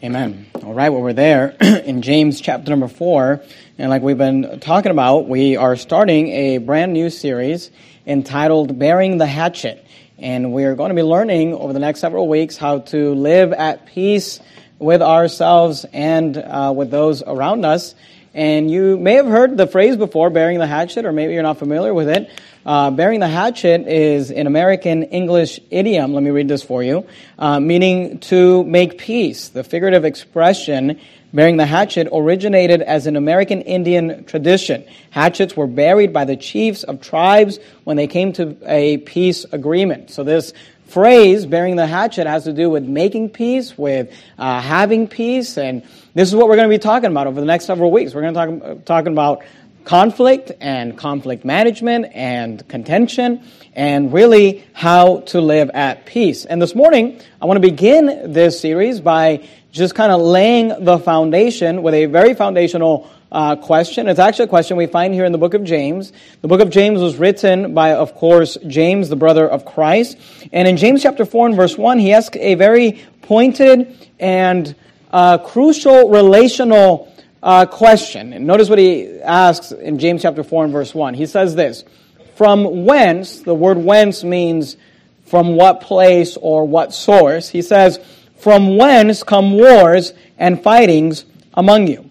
Amen. All right, well, we're there in James chapter number four. And like we've been talking about, we are starting a brand new series entitled Burying the Hatchet. And we're going to be learning over the next several weeks how to live at peace with ourselves and uh, with those around us. And you may have heard the phrase before, burying the hatchet, or maybe you're not familiar with it. Uh, burying the hatchet is an American English idiom. Let me read this for you, uh, meaning to make peace. The figurative expression burying the hatchet originated as an American Indian tradition. Hatchets were buried by the chiefs of tribes when they came to a peace agreement. So this phrase, burying the hatchet, has to do with making peace, with uh, having peace, and this is what we're going to be talking about over the next several weeks. We're going to talk uh, talking about conflict and conflict management and contention and really how to live at peace. And this morning, I want to begin this series by just kind of laying the foundation with a very foundational uh, question. It's actually a question we find here in the book of James. The book of James was written by, of course, James, the brother of Christ. And in James chapter 4 and verse 1, he asks a very pointed and uh, crucial relational uh, question. And notice what he asks in James chapter 4 and verse 1. He says this From whence, the word whence means from what place or what source. He says, From whence come wars and fightings among you?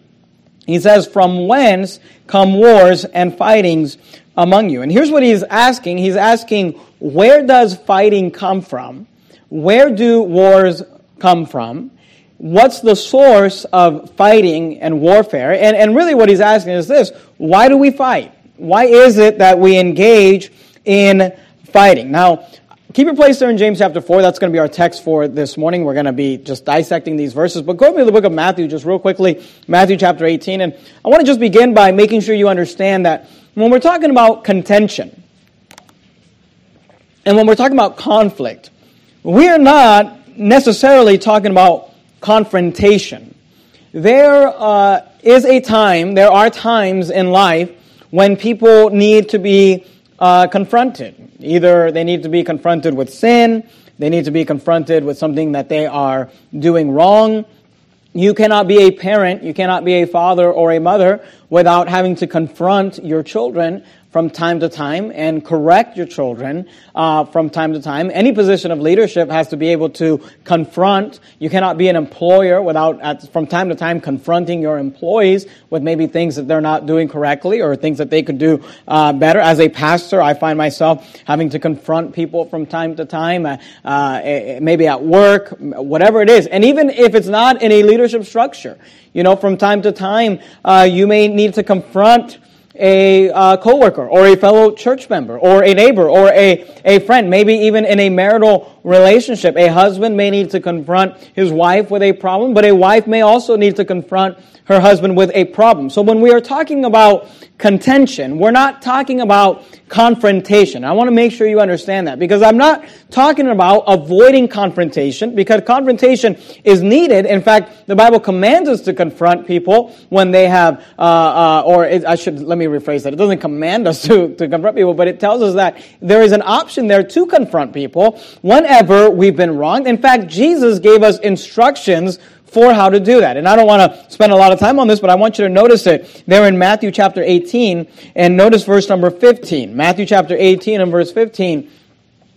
He says, From whence come wars and fightings among you? And here's what he's asking. He's asking, Where does fighting come from? Where do wars come from? What's the source of fighting and warfare? And, and really what he's asking is this why do we fight? Why is it that we engage in fighting? Now, keep your place there in James chapter 4. That's going to be our text for this morning. We're going to be just dissecting these verses. But go to the book of Matthew just real quickly, Matthew chapter 18. And I want to just begin by making sure you understand that when we're talking about contention, and when we're talking about conflict, we are not necessarily talking about confrontation. There uh, is a time, there are times in life when people need to be uh, confronted. Either they need to be confronted with sin, they need to be confronted with something that they are doing wrong. You cannot be a parent, you cannot be a father or a mother without having to confront your children from time to time and correct your children uh, from time to time. Any position of leadership has to be able to confront. You cannot be an employer without, at, from time to time, confronting your employees with maybe things that they're not doing correctly or things that they could do uh, better. As a pastor, I find myself having to confront people from time to time, uh, uh maybe at work, whatever it is. And even if it's not in a leadership structure, you know, from time to time, uh, you may need to confront a uh, coworker or a fellow church member or a neighbor or a, a friend, maybe even in a marital relationship. A husband may need to confront his wife with a problem, but a wife may also need to confront her husband with a problem. So when we are talking about contention, we're not talking about confrontation. I want to make sure you understand that because I'm not talking about avoiding confrontation because confrontation is needed. In fact, the Bible commands us to confront people when they have, uh, uh, or it, I should, let me rephrase that. It doesn't command us to, to confront people, but it tells us that there is an option there to confront people whenever we've been wronged. In fact, Jesus gave us instructions for how to do that. And I don't want to spend a lot of time on this, but I want you to notice it there in Matthew chapter 18 and notice verse number 15. Matthew chapter 18 and verse 15.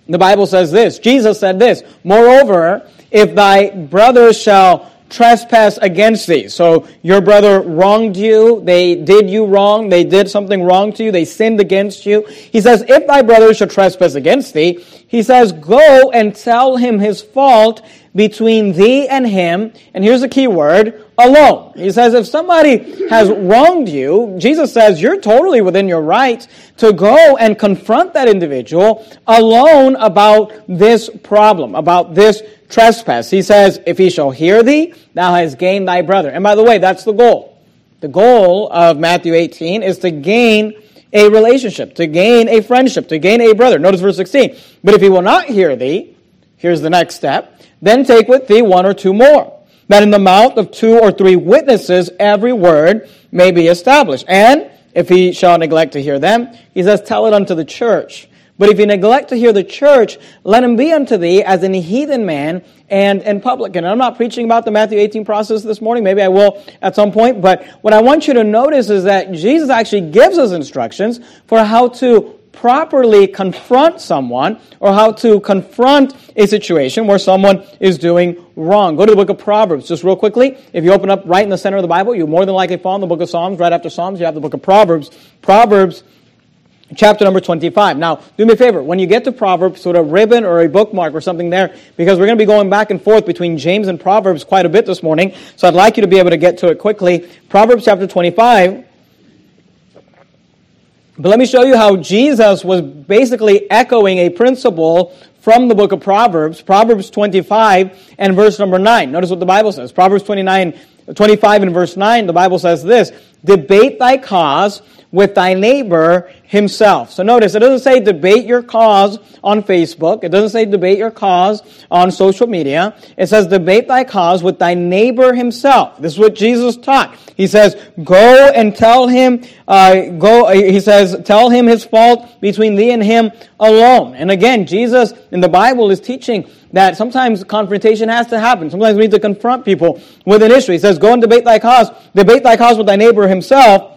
The Bible says this. Jesus said this. Moreover, if thy brother shall trespass against thee. So your brother wronged you. They did you wrong. They did something wrong to you. They sinned against you. He says, if thy brother should trespass against thee, he says, go and tell him his fault between thee and him, and here's the key word, alone. He says if somebody has wronged you, Jesus says you're totally within your right to go and confront that individual alone about this problem, about this trespass. He says, if he shall hear thee, thou hast gained thy brother. And by the way, that's the goal. The goal of Matthew 18 is to gain a relationship, to gain a friendship, to gain a brother. Notice verse 16. But if he will not hear thee, here's the next step. Then take with thee one or two more, that in the mouth of two or three witnesses every word may be established. And if he shall neglect to hear them, he says, tell it unto the church. But if you neglect to hear the church, let him be unto thee as an heathen man and, and publican. And I'm not preaching about the Matthew 18 process this morning. Maybe I will at some point. But what I want you to notice is that Jesus actually gives us instructions for how to properly confront someone or how to confront a situation where someone is doing wrong. Go to the book of Proverbs just real quickly. If you open up right in the center of the Bible, you more than likely find the book of Psalms. Right after Psalms, you have the book of Proverbs. Proverbs chapter number 25. Now, do me a favor. When you get to Proverbs, sort of ribbon or a bookmark or something there, because we're going to be going back and forth between James and Proverbs quite a bit this morning. So I'd like you to be able to get to it quickly. Proverbs chapter 25. But let me show you how Jesus was basically echoing a principle from the book of Proverbs, Proverbs 25 and verse number 9. Notice what the Bible says. Proverbs 29, 25 and verse 9, the Bible says this, Debate thy cause with thy neighbor himself. So notice, it doesn't say debate your cause on Facebook. It doesn't say debate your cause on social media. It says debate thy cause with thy neighbor himself. This is what Jesus taught. He says, go and tell him, uh, go, uh, he says, tell him his fault between thee and him alone. And again, Jesus in the Bible is teaching that sometimes confrontation has to happen. Sometimes we need to confront people with an issue. He says, go and debate thy cause, debate thy cause with thy neighbor himself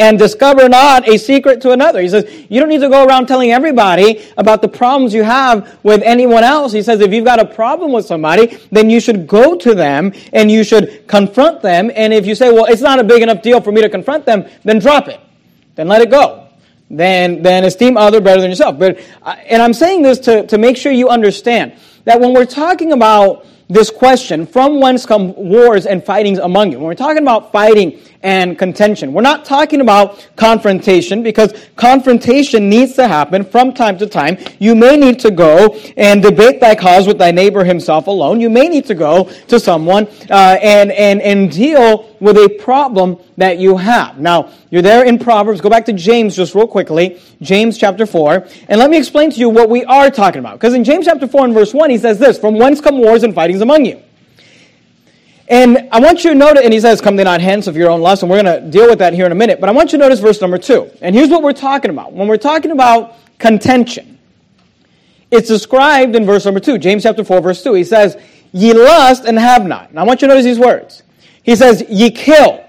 and discover not a secret to another. He says, you don't need to go around telling everybody about the problems you have with anyone else. He says, if you've got a problem with somebody, then you should go to them and you should confront them. And if you say, well, it's not a big enough deal for me to confront them, then drop it. Then let it go. Then, then esteem other better than yourself. But, uh, and I'm saying this to, to make sure you understand that when we're talking about this question, from whence come wars and fightings among you? When we're talking about fighting and contention. We're not talking about confrontation because confrontation needs to happen from time to time. You may need to go and debate thy cause with thy neighbor himself alone. You may need to go to someone uh, and, and, and deal with a problem that you have. Now, you're there in Proverbs. Go back to James just real quickly. James chapter 4. And let me explain to you what we are talking about. Because in James chapter 4 and verse 1, he says this, From whence come wars and fightings among you? And I want you to notice, and he says, Come they not hence of your own lust, and we're going to deal with that here in a minute. But I want you to notice verse number two. And here's what we're talking about. When we're talking about contention, it's described in verse number two, James chapter 4, verse 2. He says, Ye lust and have not. And I want you to notice these words. He says, Ye kill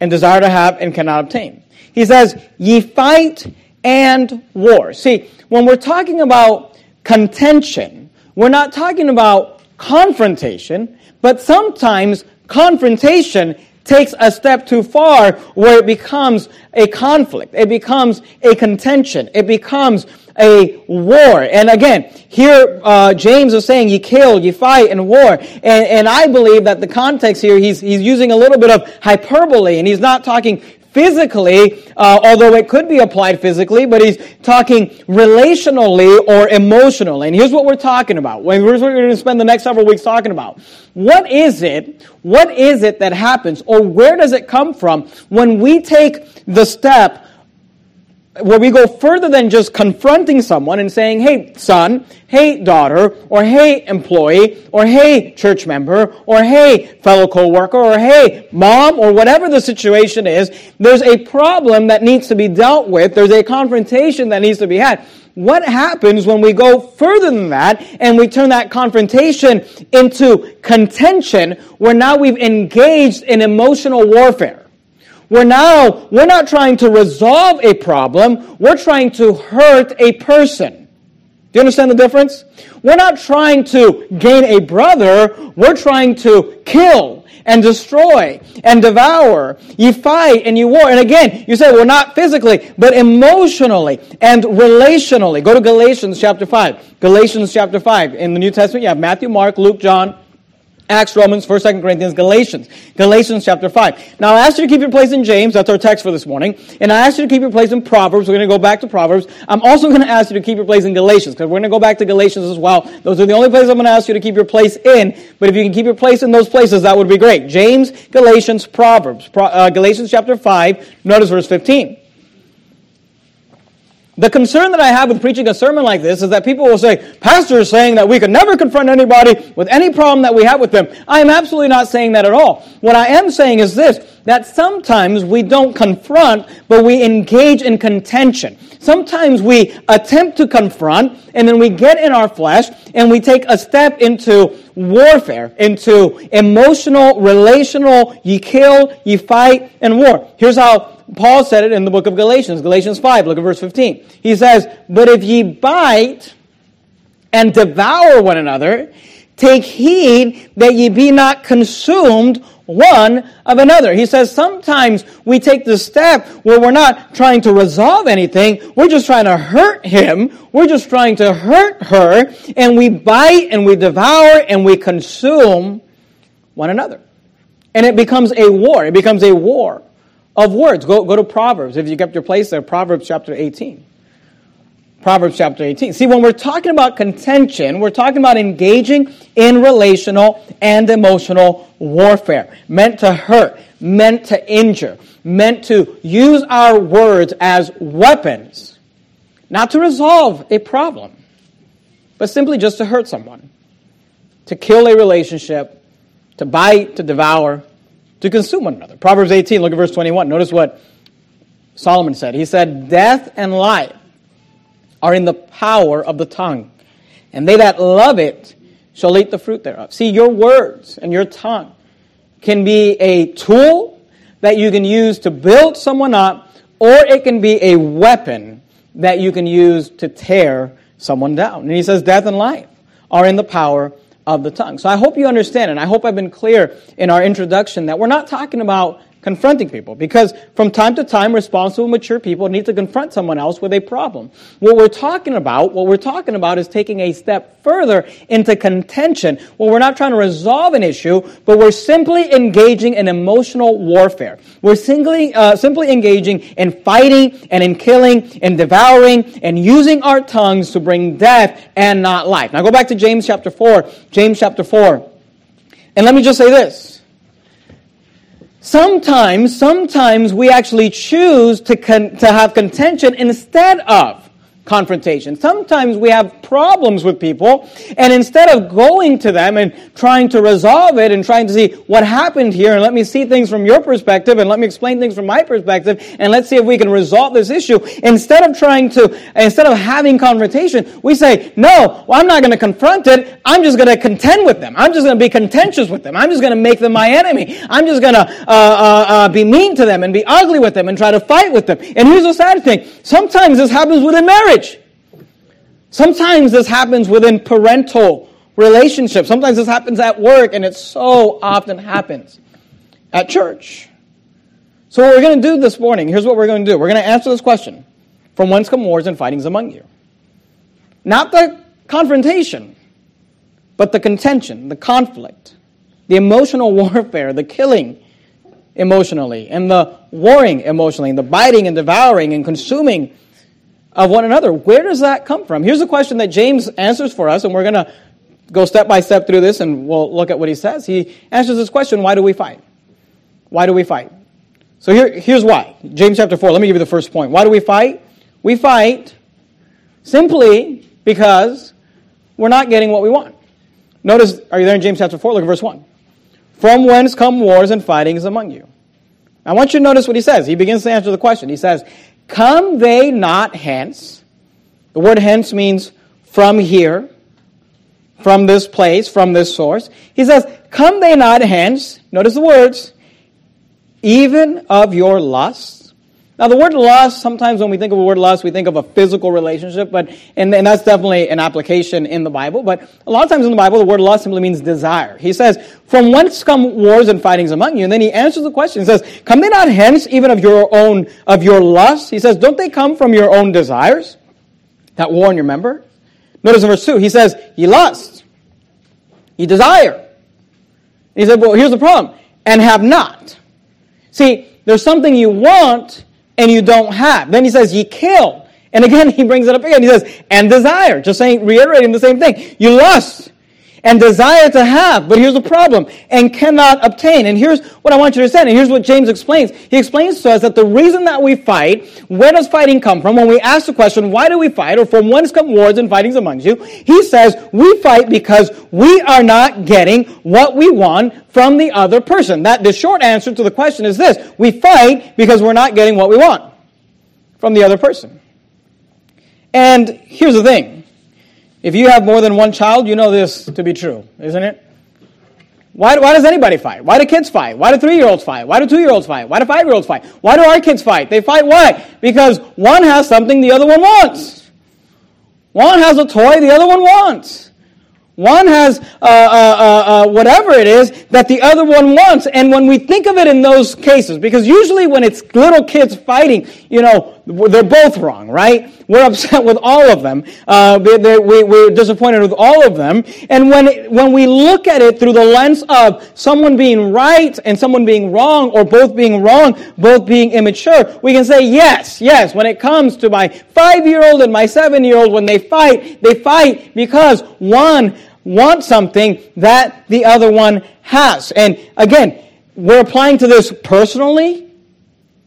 and desire to have and cannot obtain. He says, Ye fight and war. See, when we're talking about contention, we're not talking about confrontation. But sometimes confrontation takes a step too far where it becomes a conflict. It becomes a contention. It becomes a war. And again, here uh, James is saying you kill, you fight, and war. And, and I believe that the context here, he's, he's using a little bit of hyperbole, and he's not talking physically, uh, although it could be applied physically, but he's talking relationally or emotionally. And here's what we're talking about. Here's what we're going to spend the next several weeks talking about. What is it, what is it that happens, or where does it come from when we take the step where we go further than just confronting someone and saying, hey, son, hey, daughter, or hey, employee, or hey, church member, or hey, fellow coworker, or hey, mom, or whatever the situation is, there's a problem that needs to be dealt with. There's a confrontation that needs to be had. What happens when we go further than that and we turn that confrontation into contention where now we've engaged in emotional warfare? We're now, we're not trying to resolve a problem, we're trying to hurt a person. Do you understand the difference? We're not trying to gain a brother, we're trying to kill and destroy and devour. You fight and you war. And again, you say, well, not physically, but emotionally and relationally. Go to Galatians chapter 5. Galatians chapter 5. In the New Testament, you have Matthew, Mark, Luke, John, Acts, Romans, 1st, 2nd Corinthians, Galatians. Galatians chapter 5. Now, I asked you to keep your place in James. That's our text for this morning. And I asked you to keep your place in Proverbs. We're going to go back to Proverbs. I'm also going to ask you to keep your place in Galatians because we're going to go back to Galatians as well. Those are the only places I'm going to ask you to keep your place in. But if you can keep your place in those places, that would be great. James, Galatians, Proverbs. Pro, uh, Galatians chapter 5. Notice verse 15. The concern that I have with preaching a sermon like this is that people will say, Pastor is saying that we can never confront anybody with any problem that we have with them. I am absolutely not saying that at all. What I am saying is this, that sometimes we don't confront, but we engage in contention. Sometimes we attempt to confront, and then we get in our flesh, and we take a step into warfare, into emotional, relational, you kill, you fight, and war. Here's how Paul said it in the book of Galatians, Galatians 5, look at verse 15. He says, But if ye bite and devour one another, take heed that ye be not consumed one of another. He says sometimes we take the step where we're not trying to resolve anything, we're just trying to hurt him, we're just trying to hurt her, and we bite and we devour and we consume one another. And it becomes a war. It becomes a war of words. Go, go to Proverbs. If you kept your place there, Proverbs chapter 18. Proverbs chapter 18. See, when we're talking about contention, we're talking about engaging in relational and emotional warfare, meant to hurt, meant to injure, meant to use our words as weapons, not to resolve a problem, but simply just to hurt someone, to kill a relationship, to bite, to devour, to consume one another. Proverbs 18, look at verse 21. Notice what Solomon said. He said, Death and life are in the power of the tongue, and they that love it shall eat the fruit thereof. See, your words and your tongue can be a tool that you can use to build someone up, or it can be a weapon that you can use to tear someone down. And he says, Death and life are in the power of the tongue. So I hope you understand, and I hope I've been clear in our introduction that we're not talking about confronting people because from time to time responsible mature people need to confront someone else with a problem. What we're talking about what we're talking about is taking a step further into contention well we're not trying to resolve an issue but we're simply engaging in emotional warfare. We're simply, uh, simply engaging in fighting and in killing and devouring and using our tongues to bring death and not life. Now go back to james chapter 4 james chapter 4 and let me just say this Sometimes, sometimes we actually choose to, con- to have contention instead of confrontation. Sometimes we have problems with people, and instead of going to them and trying to resolve it and trying to see what happened here, and let me see things from your perspective, and let me explain things from my perspective, and let's see if we can resolve this issue, instead of trying to, instead of having confrontation, we say, no, well, I'm not going to confront it. I'm just going to contend with them. I'm just going to be contentious with them. I'm just going to make them my enemy. I'm just going to uh, uh, uh, be mean to them and be ugly with them and try to fight with them. And here's the sad thing. Sometimes this happens within marriage marriage. Sometimes this happens within parental relationships. Sometimes this happens at work, and it so often happens at church. So, what we're going to do this morning, here's what we're going to do. We're going to answer this question From whence come wars and fightings among you? Not the confrontation, but the contention, the conflict, the emotional warfare, the killing emotionally, and the warring emotionally, and the biting and devouring and consuming of one another. Where does that come from? Here's a question that James answers for us, and we're going to go step by step through this and we'll look at what he says. He answers this question why do we fight? Why do we fight? So here, here's why. James chapter 4, let me give you the first point. Why do we fight? We fight simply because we're not getting what we want. Notice, are you there in James chapter 4? Look at verse 1. From whence come wars and fightings among you? I want you to notice what he says. He begins to answer the question. He says, Come they not hence? The word hence means from here, from this place, from this source. He says, Come they not hence? Notice the words, even of your lusts now, the word lust, sometimes when we think of the word lust, we think of a physical relationship, but, and, and that's definitely an application in the Bible. But a lot of times in the Bible, the word lust simply means desire. He says, From whence come wars and fightings among you? And then he answers the question. He says, Come they not hence even of your own, of your lust? He says, Don't they come from your own desires? That war in your member? Notice in verse 2, he says, Ye lust, ye desire. He said, Well, here's the problem. And have not. See, there's something you want and you don't have. Then he says, ye kill. And again, he brings it up again. He says, and desire. Just saying, reiterating the same thing. You lust and desire to have, but here's the problem, and cannot obtain. And here's what I want you to understand, and here's what James explains. He explains to us that the reason that we fight, where does fighting come from? When we ask the question, why do we fight, or from whence come wars and fightings among you? He says, we fight because we are not getting what we want from the other person. That the short answer to the question is this. We fight because we're not getting what we want from the other person. And here's the thing. If you have more than one child, you know this to be true, isn't it? Why, why does anybody fight? Why do kids fight? Why do three year olds fight? Why do two year olds fight? Why do five year olds fight? Why do our kids fight? They fight why? Because one has something the other one wants. One has a toy the other one wants. One has uh, uh, uh, uh, whatever it is that the other one wants. And when we think of it in those cases, because usually when it's little kids fighting, you know, they're both wrong, right? We're upset with all of them. Uh, we, we're disappointed with all of them. And when, when we look at it through the lens of someone being right and someone being wrong, or both being wrong, both being immature, we can say, yes, yes, when it comes to my five year old and my seven year old, when they fight, they fight because one wants something that the other one has. And again, we're applying to this personally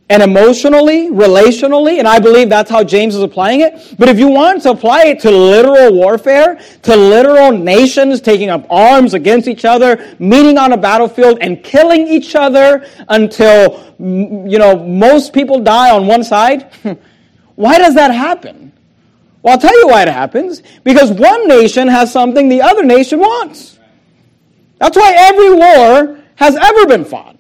and emotionally, relationally, and I believe that's how James is applying it. But if you want to apply it to literal warfare, to literal nations taking up arms against each other, meeting on a battlefield and killing each other until, you know, most people die on one side, why does that happen? Well, I'll tell you why it happens. Because one nation has something the other nation wants. That's why every war has ever been fought.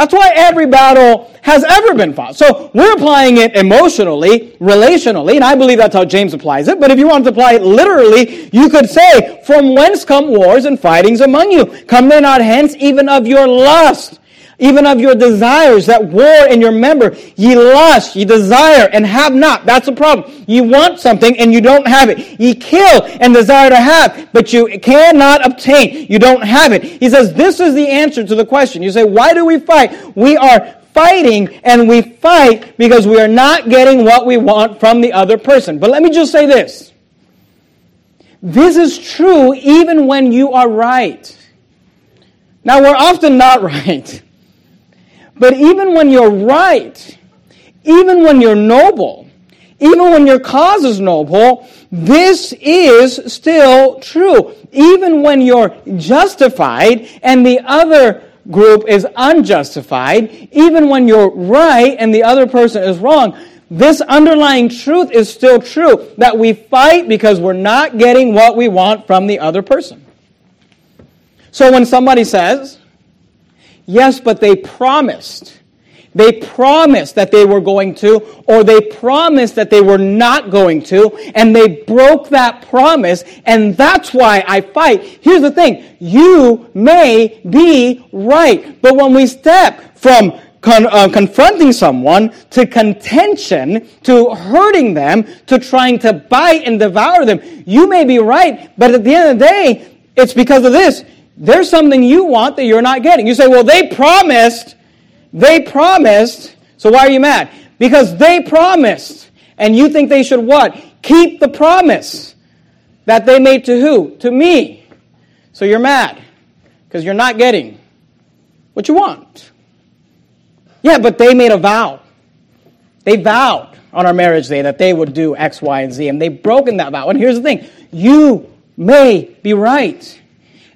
That's why every battle has ever been fought. So we're applying it emotionally, relationally, and I believe that's how James applies it. But if you want to apply it literally, you could say, From whence come wars and fightings among you? Come they not hence even of your lust even of your desires that war in your member. Ye lust, ye desire, and have not. That's the problem. You want something and you don't have it. Ye kill and desire to have, but you cannot obtain. You don't have it. He says this is the answer to the question. You say, why do we fight? We are fighting and we fight because we are not getting what we want from the other person. But let me just say this. This is true even when you are right. Now, we're often not right. But even when you're right, even when you're noble, even when your cause is noble, this is still true. Even when you're justified and the other group is unjustified, even when you're right and the other person is wrong, this underlying truth is still true that we fight because we're not getting what we want from the other person. So when somebody says, Yes, but they promised. They promised that they were going to, or they promised that they were not going to, and they broke that promise, and that's why I fight. Here's the thing you may be right, but when we step from Con, uh, confronting someone to contention, to hurting them, to trying to bite and devour them. You may be right, but at the end of the day, it's because of this. There's something you want that you're not getting. You say, well, they promised, they promised, so why are you mad? Because they promised, and you think they should what? Keep the promise that they made to who? To me. So you're mad because you're not getting what you want. Yeah, but they made a vow. They vowed on our marriage day that they would do X, Y, and Z, and they've broken that vow. And here's the thing you may be right.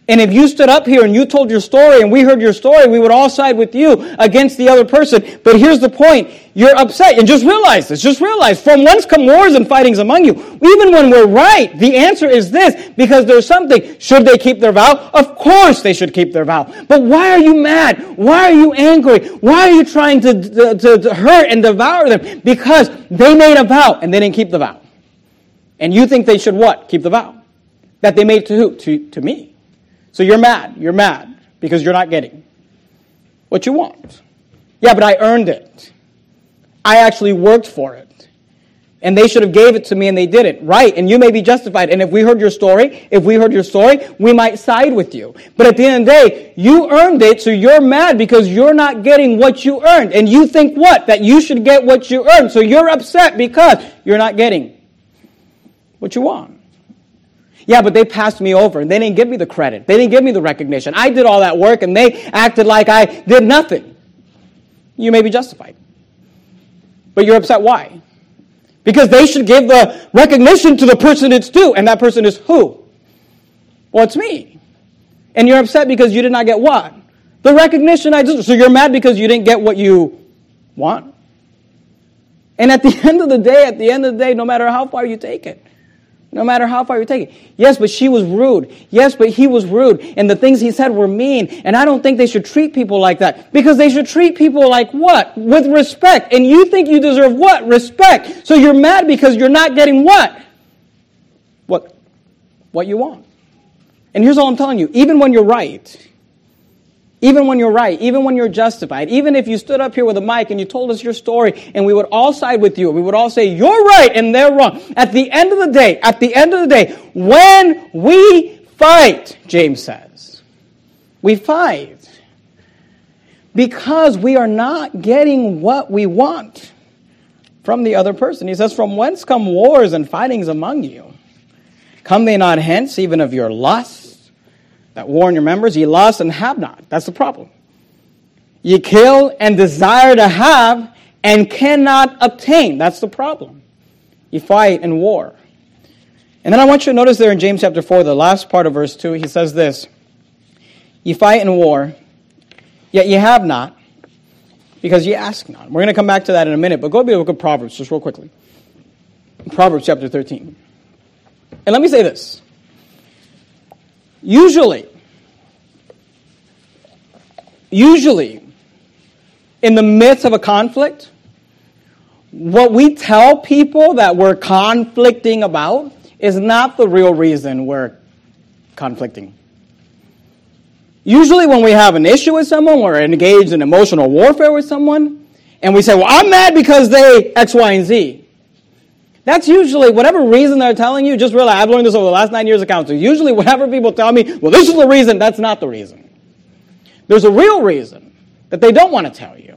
And if you stood up here and you told your story and we heard your story, we would all side with you against the other person. But here's the point. You're upset. And just realize this. Just realize from whence come wars and fightings among you. Even when we're right, the answer is this. Because there's something. Should they keep their vow? Of course they should keep their vow. But why are you mad? Why are you angry? Why are you trying to, to, to hurt and devour them? Because they made a vow and they didn't keep the vow. And you think they should what? Keep the vow. That they made to who? To, to me. So you're mad. You're mad because you're not getting what you want. Yeah, but I earned it. I actually worked for it. And they should have gave it to me and they didn't. Right. And you may be justified. And if we heard your story, if we heard your story, we might side with you. But at the end of the day, you earned it, so you're mad because you're not getting what you earned. And you think what? That you should get what you earned. So you're upset because you're not getting what you want. Yeah, but they passed me over and they didn't give me the credit. They didn't give me the recognition. I did all that work and they acted like I did nothing. You may be justified. But you're upset why? Because they should give the recognition to the person it's due, and that person is who? Well, it's me. And you're upset because you did not get what? The recognition I deserve. So you're mad because you didn't get what you want? And at the end of the day, at the end of the day, no matter how far you take it, no matter how far you take it. Yes, but she was rude. Yes, but he was rude. And the things he said were mean. And I don't think they should treat people like that. Because they should treat people like what? With respect. And you think you deserve what? Respect. So you're mad because you're not getting what? What? What you want. And here's all I'm telling you. Even when you're right, even when you're right, even when you're justified, even if you stood up here with a mic and you told us your story and we would all side with you, we would all say, you're right and they're wrong. At the end of the day, at the end of the day, when we fight, James says, we fight because we are not getting what we want from the other person. He says, From whence come wars and fightings among you? Come they not hence, even of your lust? That warn your members, ye lust and have not. That's the problem. Ye kill and desire to have and cannot obtain. That's the problem. You fight and war. And then I want you to notice there in James chapter 4, the last part of verse 2, he says this You fight in war, yet ye have not, because ye ask not. We're going to come back to that in a minute, but go to the book of Proverbs just real quickly. Proverbs chapter 13. And let me say this Usually, usually, in the midst of a conflict, what we tell people that we're conflicting about is not the real reason we're conflicting. Usually, when we have an issue with someone, we're engaged in emotional warfare with someone, and we say, Well, I'm mad because they X, Y, and Z. That's usually whatever reason they're telling you. Just realize I've learned this over the last nine years of counseling. Usually, whatever people tell me, well, this is the reason, that's not the reason. There's a real reason that they don't want to tell you.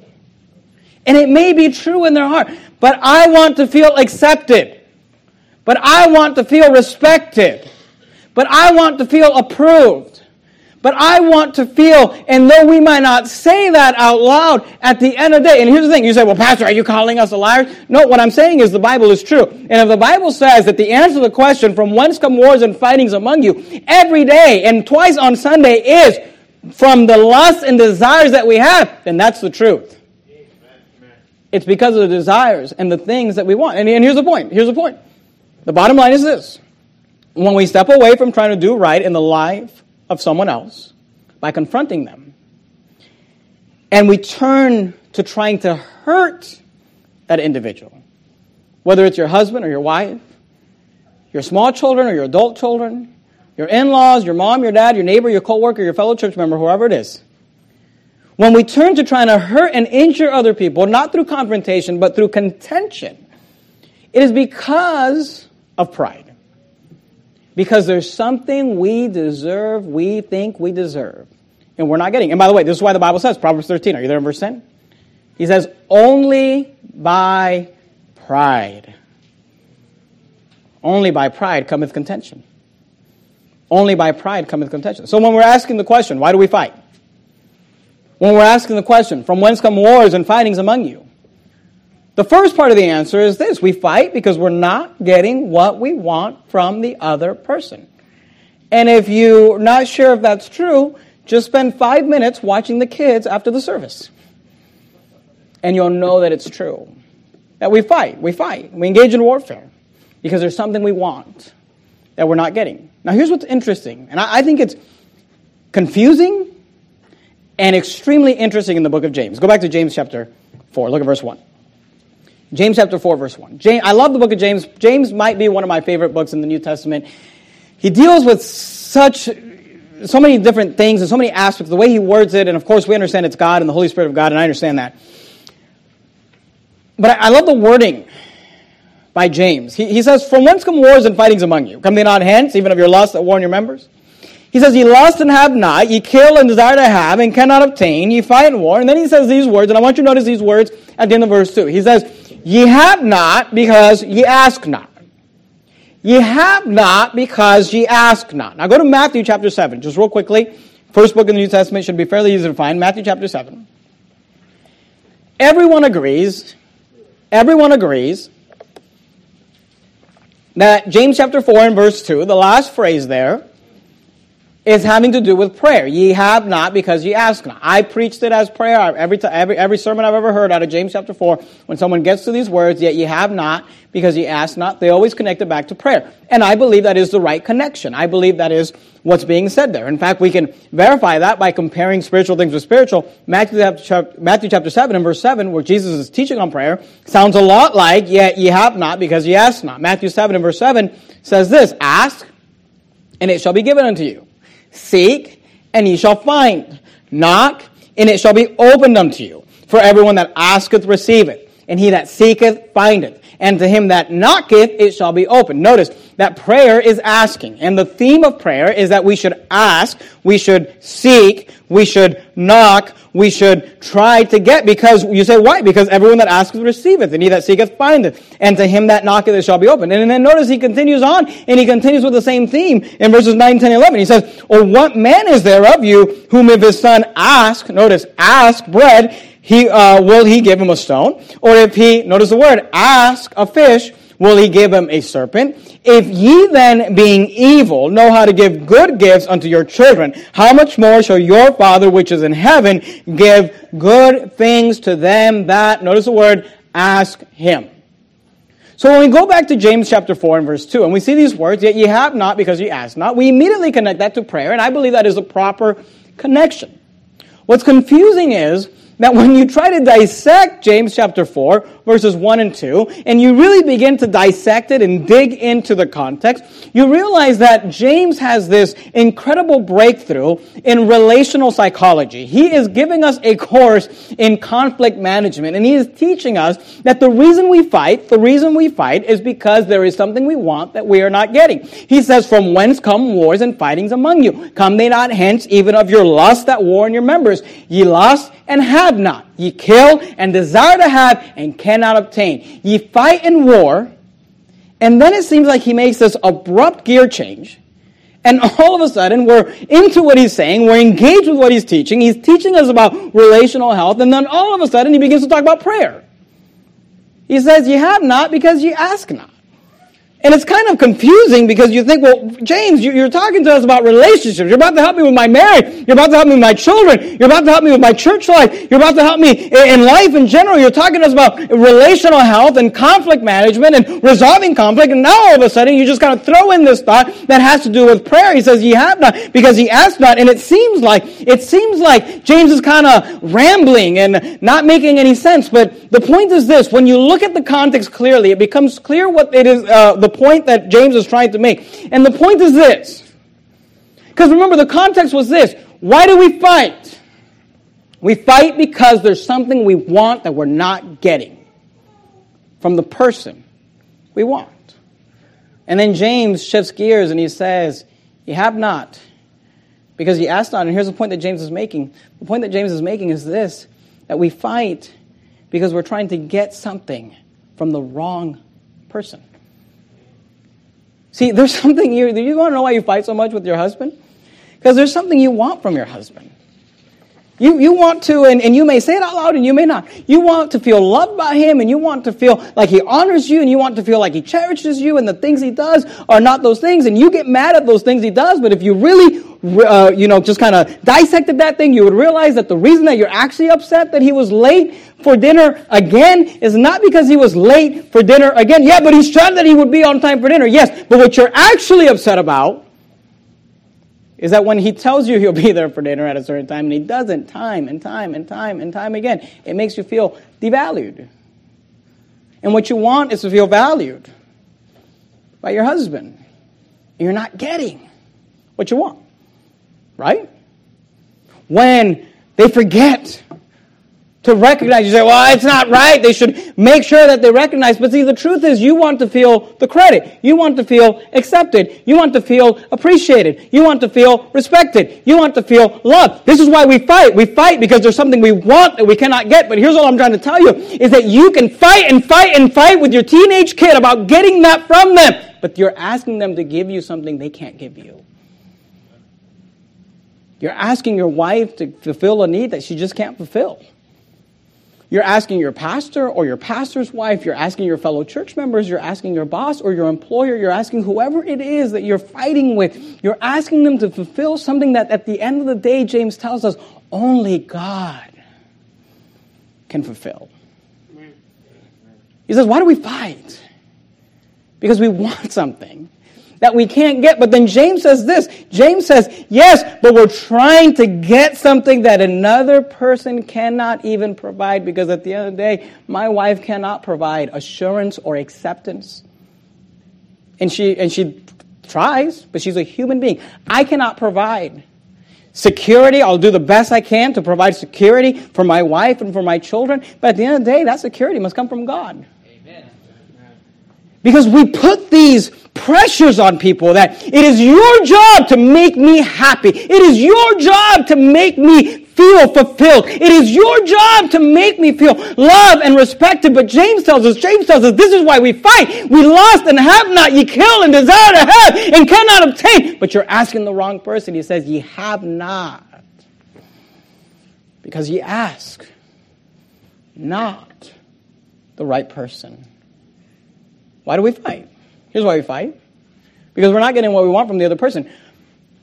And it may be true in their heart, but I want to feel accepted. But I want to feel respected. But I want to feel approved. But I want to feel, and though we might not say that out loud, at the end of the day, and here's the thing, you say, well, Pastor, are you calling us a liar? No, what I'm saying is the Bible is true. And if the Bible says that the answer to the question, from whence come wars and fightings among you, every day and twice on Sunday is from the lusts and desires that we have, then that's the truth. It's because of the desires and the things that we want. And, and here's the point. Here's the point. The bottom line is this. When we step away from trying to do right in the life of someone else by confronting them. And we turn to trying to hurt that individual, whether it's your husband or your wife, your small children or your adult children, your in laws, your mom, your dad, your neighbor, your co worker, your fellow church member, whoever it is. When we turn to trying to hurt and injure other people, not through confrontation, but through contention, it is because of pride. Because there's something we deserve, we think we deserve, and we're not getting. And by the way, this is why the Bible says, Proverbs 13, are you there in verse 10? He says, only by pride. Only by pride cometh contention. Only by pride cometh contention. So when we're asking the question, why do we fight? When we're asking the question, from whence come wars and fightings among you? The first part of the answer is this we fight because we're not getting what we want from the other person. And if you're not sure if that's true, just spend five minutes watching the kids after the service. And you'll know that it's true. That we fight, we fight, we engage in warfare because there's something we want that we're not getting. Now, here's what's interesting, and I, I think it's confusing and extremely interesting in the book of James. Go back to James chapter 4, look at verse 1. James chapter 4, verse 1. James, I love the book of James. James might be one of my favorite books in the New Testament. He deals with such, so many different things and so many aspects, the way he words it, and of course we understand it's God and the Holy Spirit of God, and I understand that. But I, I love the wording by James. He, he says, From whence come wars and fightings among you? Come they not hence, even of your lust that warn your members? He says, Ye lust and have not, ye kill and desire to have, and cannot obtain, ye fight and war. And then he says these words, and I want you to notice these words at the end of verse 2. He says, Ye have not because ye ask not. Ye have not because ye ask not. Now go to Matthew chapter 7, just real quickly. First book in the New Testament should be fairly easy to find. Matthew chapter 7. Everyone agrees, everyone agrees that James chapter 4 and verse 2, the last phrase there, is having to do with prayer. Ye have not because ye ask not. I preached it as prayer every, time, every, every sermon I've ever heard out of James chapter 4. When someone gets to these words, yet ye have not because ye ask not, they always connect it back to prayer. And I believe that is the right connection. I believe that is what's being said there. In fact, we can verify that by comparing spiritual things with spiritual. Matthew chapter, Matthew chapter 7 and verse 7, where Jesus is teaching on prayer, sounds a lot like, yet ye have not because ye ask not. Matthew 7 and verse 7 says this, ask, and it shall be given unto you. Seek, and ye shall find. Knock, and it shall be opened unto you. For everyone that asketh receiveth, and he that seeketh findeth. And to him that knocketh, it shall be opened. Notice that prayer is asking. And the theme of prayer is that we should ask, we should seek, we should knock, we should try to get. Because you say, why? Because everyone that asketh receiveth, and he that seeketh findeth. And to him that knocketh, it shall be opened. And then notice he continues on, and he continues with the same theme in verses 9, 10, 11. He says, Or what man is there of you whom if his son ask, notice, ask bread, he, uh, will he give him a stone? Or if he, notice the word, ask a fish, will he give him a serpent? If ye then, being evil, know how to give good gifts unto your children, how much more shall your Father which is in heaven give good things to them that, notice the word, ask him. So when we go back to James chapter 4 and verse 2, and we see these words, yet ye have not because ye ask not, we immediately connect that to prayer, and I believe that is a proper connection. What's confusing is that when you try to dissect James chapter 4, verses 1 and 2, and you really begin to dissect it and dig into the context, you realize that James has this incredible breakthrough in relational psychology. He is giving us a course in conflict management, and he is teaching us that the reason we fight, the reason we fight is because there is something we want that we are not getting. He says, From whence come wars and fightings among you? Come they not hence even of your lust that war in your members? Ye lust and have not. Ye kill and desire to have and cannot obtain. Ye fight in war. And then it seems like he makes this abrupt gear change. And all of a sudden, we're into what he's saying. We're engaged with what he's teaching. He's teaching us about relational health. And then all of a sudden, he begins to talk about prayer. He says, You have not because you ask not. And it's kind of confusing because you think, well, James, you're talking to us about relationships. You're about to help me with my marriage. You're about to help me with my children. You're about to help me with my church life. You're about to help me in life in general. You're talking to us about relational health and conflict management and resolving conflict. And now all of a sudden you just kind of throw in this thought that has to do with prayer. He says, ye have not because he asked not. And it seems like, it seems like James is kind of rambling and not making any sense. But the point is this, when you look at the context clearly, it becomes clear what it is, uh, the point that James is trying to make. And the point is this. Because remember, the context was this. Why do we fight? We fight because there's something we want that we're not getting from the person we want. And then James shifts gears and he says, You have not, because you asked not. And here's the point that James is making. The point that James is making is this that we fight because we're trying to get something from the wrong person. See, there's something you, you want to know why you fight so much with your husband? Because there's something you want from your husband. You, you want to, and, and you may say it out loud and you may not. You want to feel loved by him and you want to feel like he honors you and you want to feel like he cherishes you and the things he does are not those things and you get mad at those things he does. But if you really, uh, you know, just kind of dissected that thing, you would realize that the reason that you're actually upset that he was late for dinner again is not because he was late for dinner again. Yeah, but he's trying that he would be on time for dinner. Yes, but what you're actually upset about is that when he tells you he'll be there for dinner at a certain time and he doesn't time and time and time and time again, it makes you feel devalued. And what you want is to feel valued by your husband. You're not getting what you want, right? When they forget to recognize. You say, well, it's not right. They should make sure that they recognize. But see, the truth is you want to feel the credit. You want to feel accepted. You want to feel appreciated. You want to feel respected. You want to feel loved. This is why we fight. We fight because there's something we want that we cannot get. But here's all I'm trying to tell you is that you can fight and fight and fight with your teenage kid about getting that from them. but you're asking them to give you something they can't give you. You're asking your wife to fulfill a need that she just can't fulfill. You're asking your pastor or your pastor's wife, you're asking your fellow church members, you're asking your boss or your employer, you're asking whoever it is that you're fighting with, you're asking them to fulfill something that at the end of the day, James tells us, only God can fulfill. He says, Why do we fight? Because we want something that we can't get. But then James says this James says, Yes, but we're trying to get something that another person cannot even provide because at the end of the day, my wife cannot provide assurance or acceptance. And she, and she tries, but she's a human being. I cannot provide security. I'll do the best I can to provide security for my wife and for my children. But at the end of the day, that security must come from God. Because we put these pressures on people that it is your job to make me happy. It is your job to make me feel fulfilled. It is your job to make me feel loved and respected. But James tells us, James tells us, this is why we fight. We lost and have not. Ye kill and desire to have and cannot obtain. But you're asking the wrong person. He says, ye have not. Because ye ask not the right person. Why do we fight? Here's why we fight. Because we're not getting what we want from the other person.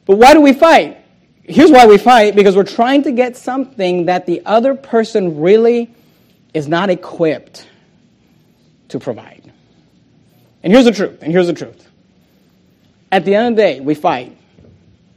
But why do we fight? Here's why we fight because we're trying to get something that the other person really is not equipped to provide. And here's the truth, and here's the truth. At the end of the day, we fight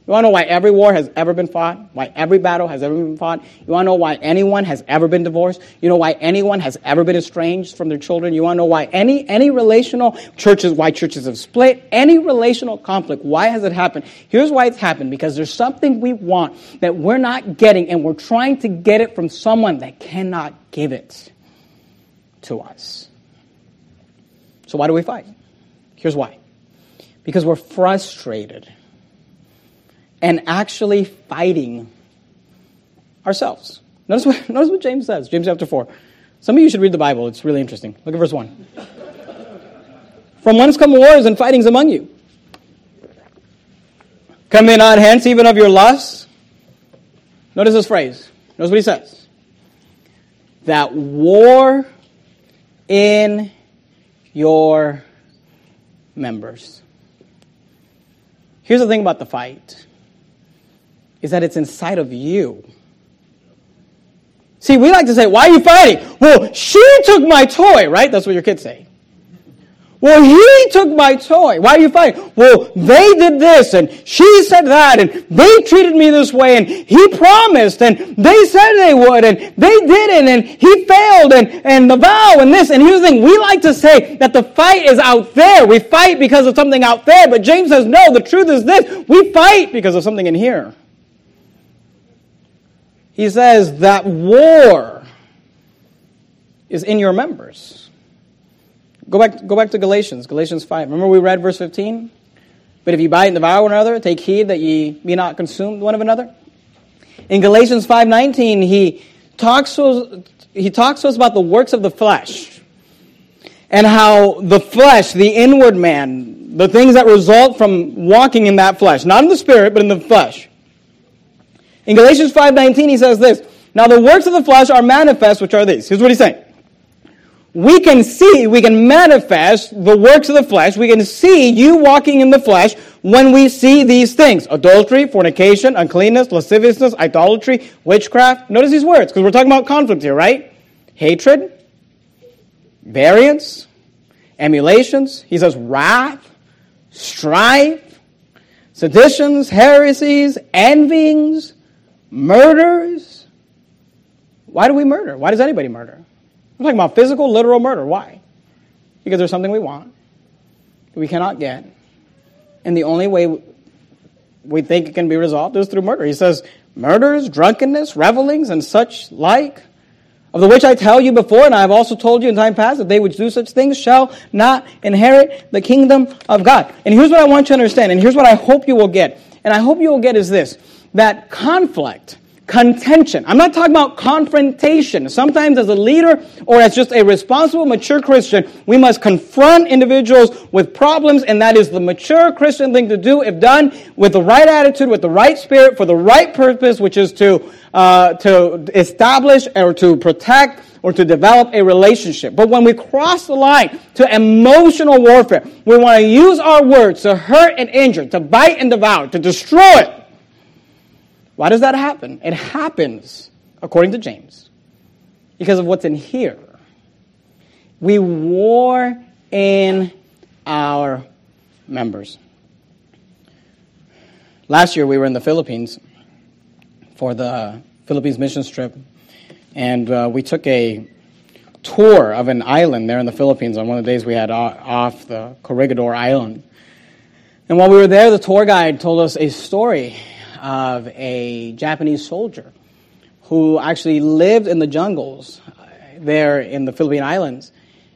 you want to know why every war has ever been fought? Why every battle has ever been fought? You want to know why anyone has ever been divorced? You know why anyone has ever been estranged from their children? You want to know why any, any relational churches, why churches have split? Any relational conflict, why has it happened? Here's why it's happened. Because there's something we want that we're not getting and we're trying to get it from someone that cannot give it to us. So why do we fight? Here's why. Because we're frustrated and actually fighting ourselves. Notice what, notice what James says, James chapter 4. Some of you should read the Bible, it's really interesting. Look at verse 1. From whence come wars and fightings among you? Come they not hence even of your lusts? Notice this phrase. Notice what he says. That war in your members. Here's the thing about the fight is that it's inside of you. See, we like to say, why are you fighting? Well, she took my toy, right? That's what your kids say. Well, he took my toy. Why are you fighting? Well, they did this and she said that and they treated me this way and he promised and they said they would and they didn't and he failed and, and the vow and this. And here's the thing. We like to say that the fight is out there. We fight because of something out there. But James says, no, the truth is this. We fight because of something in here. He says that war is in your members. Go back, go back to Galatians, Galatians 5. Remember we read verse 15? But if you bite and devour one another, take heed that ye be not consumed one of another. In Galatians 5.19, he talks, he talks to us about the works of the flesh and how the flesh, the inward man, the things that result from walking in that flesh, not in the spirit, but in the flesh, in Galatians 5.19, he says this, Now the works of the flesh are manifest, which are these. Here's what he's saying. We can see, we can manifest the works of the flesh. We can see you walking in the flesh when we see these things. Adultery, fornication, uncleanness, lasciviousness, idolatry, witchcraft. Notice these words, because we're talking about conflict here, right? Hatred, variance, emulations. He says wrath, strife, seditions, heresies, envyings, murders. Why do we murder? Why does anybody murder? I'm talking about physical, literal murder. Why? Because there's something we want that we cannot get. And the only way we think it can be resolved is through murder. He says, murders, drunkenness, revelings, and such like, of the which I tell you before, and I have also told you in time past, that they which do such things shall not inherit the kingdom of God. And here's what I want you to understand, and here's what I hope you will get. And I hope you will get is this that conflict, contention. I'm not talking about confrontation. Sometimes as a leader or as just a responsible, mature Christian, we must confront individuals with problems, and that is the mature Christian thing to do if done with the right attitude, with the right spirit, for the right purpose, which is to, uh, to establish or to protect or to develop a relationship. But when we cross the line to emotional warfare, we want to use our words to hurt and injure, to bite and devour, to destroy why does that happen? It happens, according to James, because of what's in here. We war in our members. Last year, we were in the Philippines for the Philippines mission trip, and uh, we took a tour of an island there in the Philippines on one of the days we had off the Corregidor Island. And while we were there, the tour guide told us a story of a Japanese soldier who actually lived in the jungles there in the Philippine Islands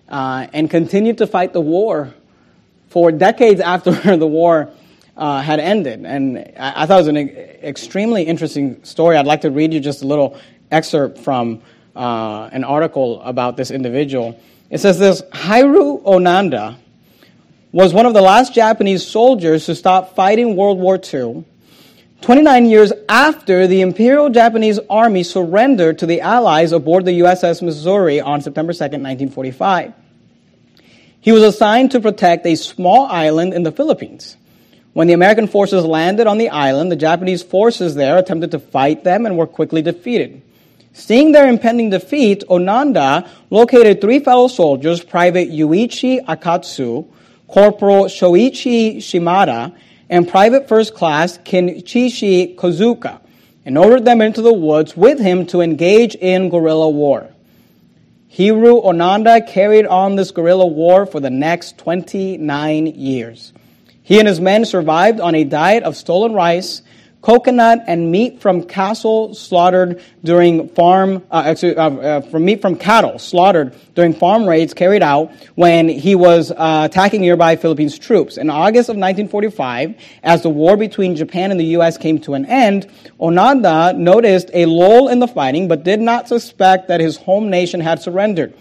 uh, and continued to fight the war for decades after the war uh, had ended. And I, I, thought it was an extremely interesting story. I'd like to read you just a little excerpt from uh, an article about this individual. It says this Hiro Onanda was one of the last Japanese soldiers to stop fighting World War II 29 years after the Imperial Japanese Army surrendered to the Allies aboard the USS Missouri on September 2, 1945. He was assigned to protect a small island in the Philippines. When the American forces landed on the island, the Japanese forces there attempted to fight them and were quickly defeated. Seeing their impending defeat, Onanda located three fellow soldiers, Private Yuichi Akatsu, Corporal Shoichi Shimada, and Private First Class Kenichi Kozuka and ordered them into the woods with him to engage in guerrilla war. Hiro Onanda carried on this guerrilla war for the next 29 years. He and his men survived on a diet of stolen rice coconut and meat from cattle slaughtered during farm, uh, excuse, uh, uh, from meat from cattle slaughtered during farm raids carried out when he was uh, attacking nearby Philippines troops. In August of 1945, as the war between Japan and the U.S. came to an end, Onanda noticed a lull in the fighting, but did not suspect that his home nation had surrendered.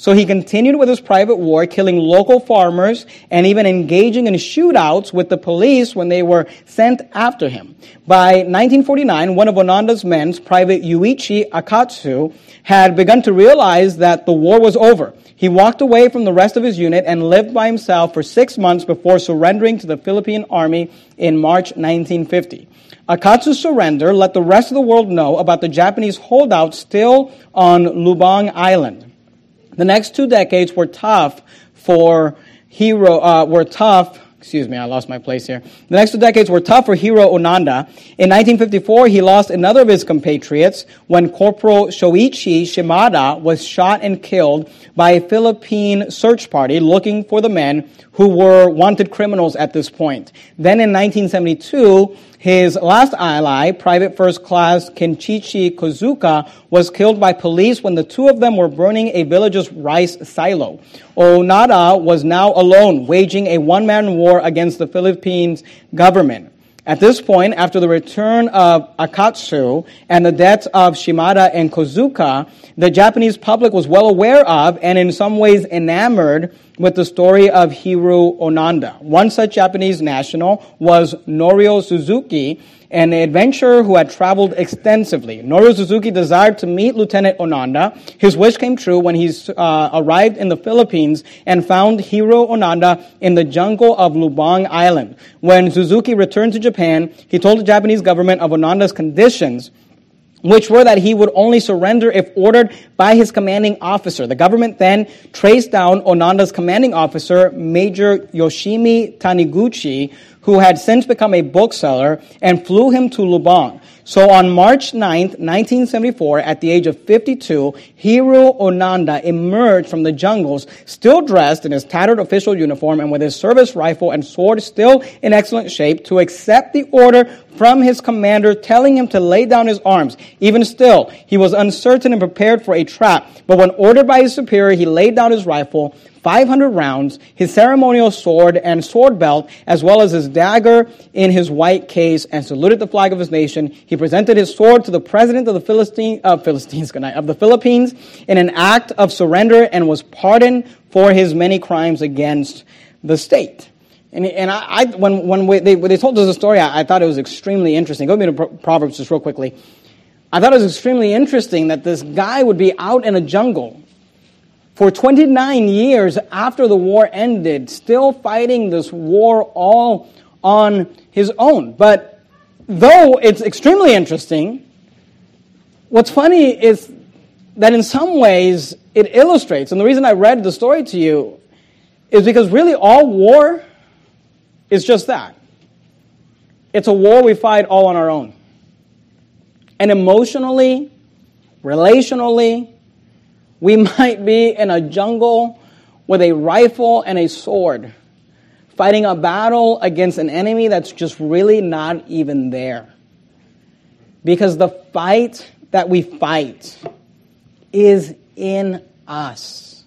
So he continued with his private war, killing local farmers and even engaging in shootouts with the police when they were sent after him. By 1949, one of Onanda's men, Private Yuichi Akatsu, had begun to realize that the war was over. He walked away from the rest of his unit and lived by himself for six months before surrendering to the Philippine Army in March 1950. Akatsu's surrender let the rest of the world know about the Japanese holdouts still on Lubang Island. The next two decades were tough for Hero, uh, were tough excuse me, I lost my place here. The next two decades were tough for Hiro Onanda. In 1954, he lost another of his compatriots when Corporal Shoichi Shimada was shot and killed by a Philippine search party looking for the men who were wanted criminals at this point. Then in 1972, his last ally, Private First Class Kenchichi Kozuka, was killed by police when the two of them were burning a village's rice silo. Onanda was now alone, waging a one-man war against the Philippines government. At this point, after the return of Akatsu and the deaths of Shimada and Kozuka, the Japanese public was well aware of and in some ways enamored with the story of Hiro Onanda. One such Japanese national was Norio Suzuki, an adventurer who had traveled extensively. Norio Suzuki desired to meet Lieutenant Onanda. His wish came true when he uh, arrived in the Philippines and found Hiro Onanda in the jungle of Lubang Island. When Suzuki returned to Japan, he told the Japanese government of Onanda's conditions which were that he would only surrender if ordered by his commanding officer. The government then traced down Onanda's commanding officer, Major Yoshimi Taniguchi, who had since become a bookseller, and flew him to Lubang. So on March 9, 1974, at the age of 52, Hiro Onanda emerged from the jungles, still dressed in his tattered official uniform and with his service rifle and sword still in excellent shape, to accept the order from his commander telling him to lay down his arms. Even still, he was uncertain and prepared for a trap. But when ordered by his superior, he laid down his rifle, 500 rounds, his ceremonial sword and sword belt, as well as his dagger in his white case, and saluted the flag of his nation. He presented his sword to the president of the Philistine, uh, Philistines, of the Philippines in an act of surrender and was pardoned for his many crimes against the state. And, and I, I when, when, we, they, when they told us the story, I, I, thought it was extremely interesting. Go me to Proverbs just real quickly. I thought it was extremely interesting that this guy would be out in a jungle for 29 years after the war ended, still fighting this war all on his own. But though it's extremely interesting, what's funny is that in some ways it illustrates, and the reason I read the story to you is because really all war is just that. It's a war we fight all on our own. And emotionally, relationally, we might be in a jungle with a rifle and a sword, fighting a battle against an enemy that's just really not even there. Because the fight that we fight is in us.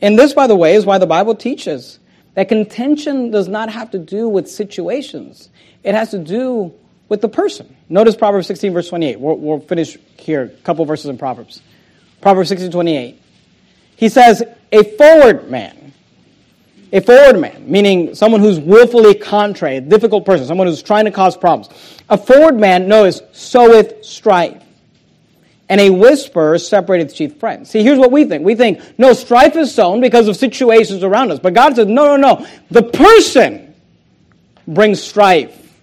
And this, by the way, is why the Bible teaches that contention does not have to do with situations, it has to do with the person. Notice Proverbs 16, verse 28. We'll, we'll finish here, a couple verses in Proverbs. Proverbs 16, 28. He says, A froward man, a froward man, meaning someone who's willfully contrary, a difficult person, someone who's trying to cause problems. A froward man knows soweth strife and a whisper separated chief friends. See, here's what we think. We think, no, strife is sown because of situations around us. But God says, no, no, no. The person brings strife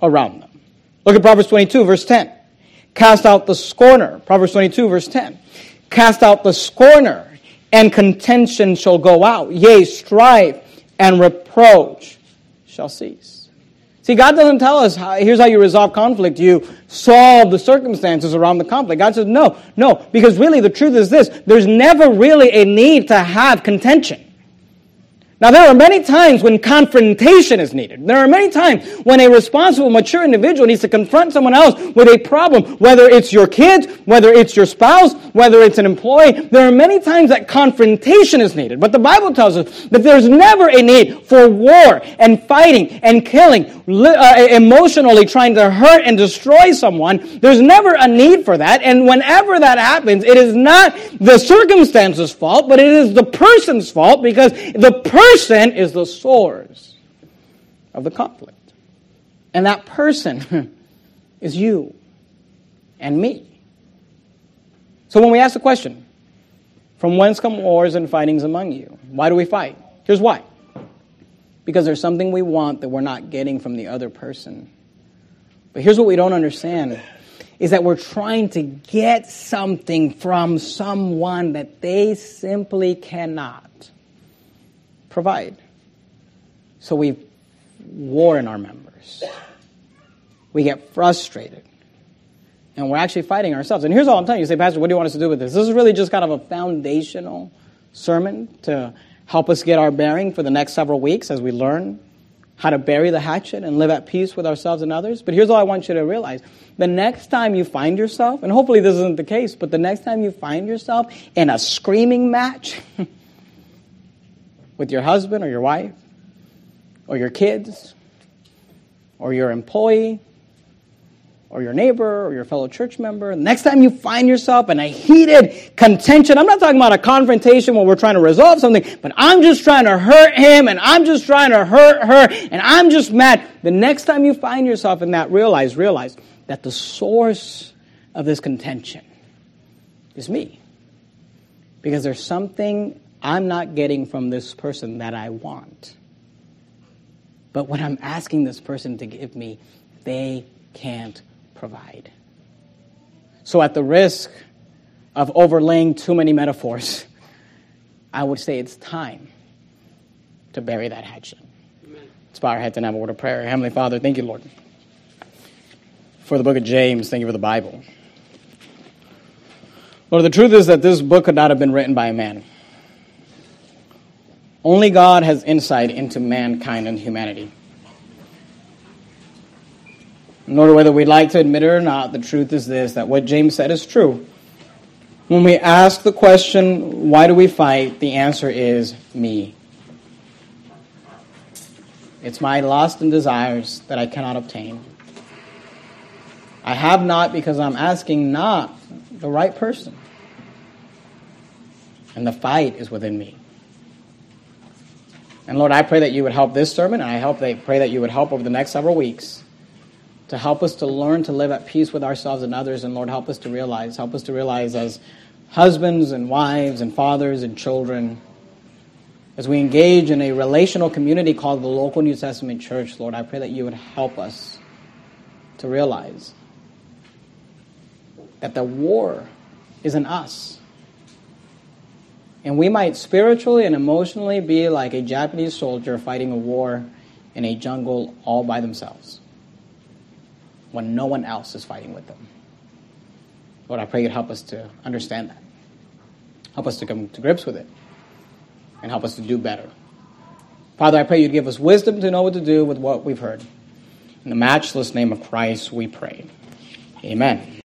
around them. Look at Proverbs 22, verse 10. Cast out the scorner. Proverbs 22, verse 10. Cast out the scorner, and contention shall go out. Yea, strife and reproach shall cease. See, God doesn't tell us, how, here's how you resolve conflict. You solve the circumstances around the conflict. God says, no, no, because really the truth is this there's never really a need to have contention. Now, there are many times when confrontation is needed. There are many times when a responsible, mature individual needs to confront someone else with a problem, whether it's your kids, whether it's your spouse, whether it's an employee. There are many times that confrontation is needed. But the Bible tells us that there's never a need for war and fighting and killing, uh, emotionally trying to hurt and destroy someone. There's never a need for that. And whenever that happens, it is not the circumstance's fault, but it is the person's fault because the person person is the source of the conflict. And that person is you and me. So when we ask the question, from whence come wars and fightings among you? Why do we fight? Here's why. Because there's something we want that we're not getting from the other person. But here's what we don't understand is that we're trying to get something from someone that they simply cannot provide. So we war in our members. We get frustrated. And we're actually fighting ourselves. And here's all I'm telling you. You say, Pastor, what do you want us to do with this? This is really just kind of a foundational sermon to help us get our bearing for the next several weeks as we learn how to bury the hatchet and live at peace with ourselves and others. But here's all I want you to realize. The next time you find yourself, and hopefully this isn't the case, but the next time you find yourself in a screaming match, with your husband or your wife or your kids or your employee or your neighbor or your fellow church member. Next time you find yourself in a heated contention, I'm not talking about a confrontation where we're trying to resolve something, but I'm just trying to hurt him and I'm just trying to hurt her and I'm just mad. The next time you find yourself in that, realize, realize that the source of this contention is me. Because there's something I'm not getting from this person that I want. But what I'm asking this person to give me, they can't provide. So, at the risk of overlaying too many metaphors, I would say it's time to bury that hatchet. Amen. Let's bow our heads and have a word of prayer. Heavenly Father, thank you, Lord, for the book of James. Thank you for the Bible. Lord, the truth is that this book could not have been written by a man. Only God has insight into mankind and humanity. In order whether we'd like to admit it or not, the truth is this that what James said is true. When we ask the question, why do we fight? The answer is me. It's my lust and desires that I cannot obtain. I have not because I'm asking not the right person. And the fight is within me. And Lord, I pray that you would help this sermon, and I hope they pray that you would help over the next several weeks to help us to learn to live at peace with ourselves and others. And Lord, help us to realize, help us to realize as husbands and wives and fathers and children, as we engage in a relational community called the local New Testament church, Lord, I pray that you would help us to realize that the war is in us. And we might spiritually and emotionally be like a Japanese soldier fighting a war in a jungle all by themselves when no one else is fighting with them. Lord, I pray you'd help us to understand that. Help us to come to grips with it and help us to do better. Father, I pray you'd give us wisdom to know what to do with what we've heard. In the matchless name of Christ, we pray. Amen.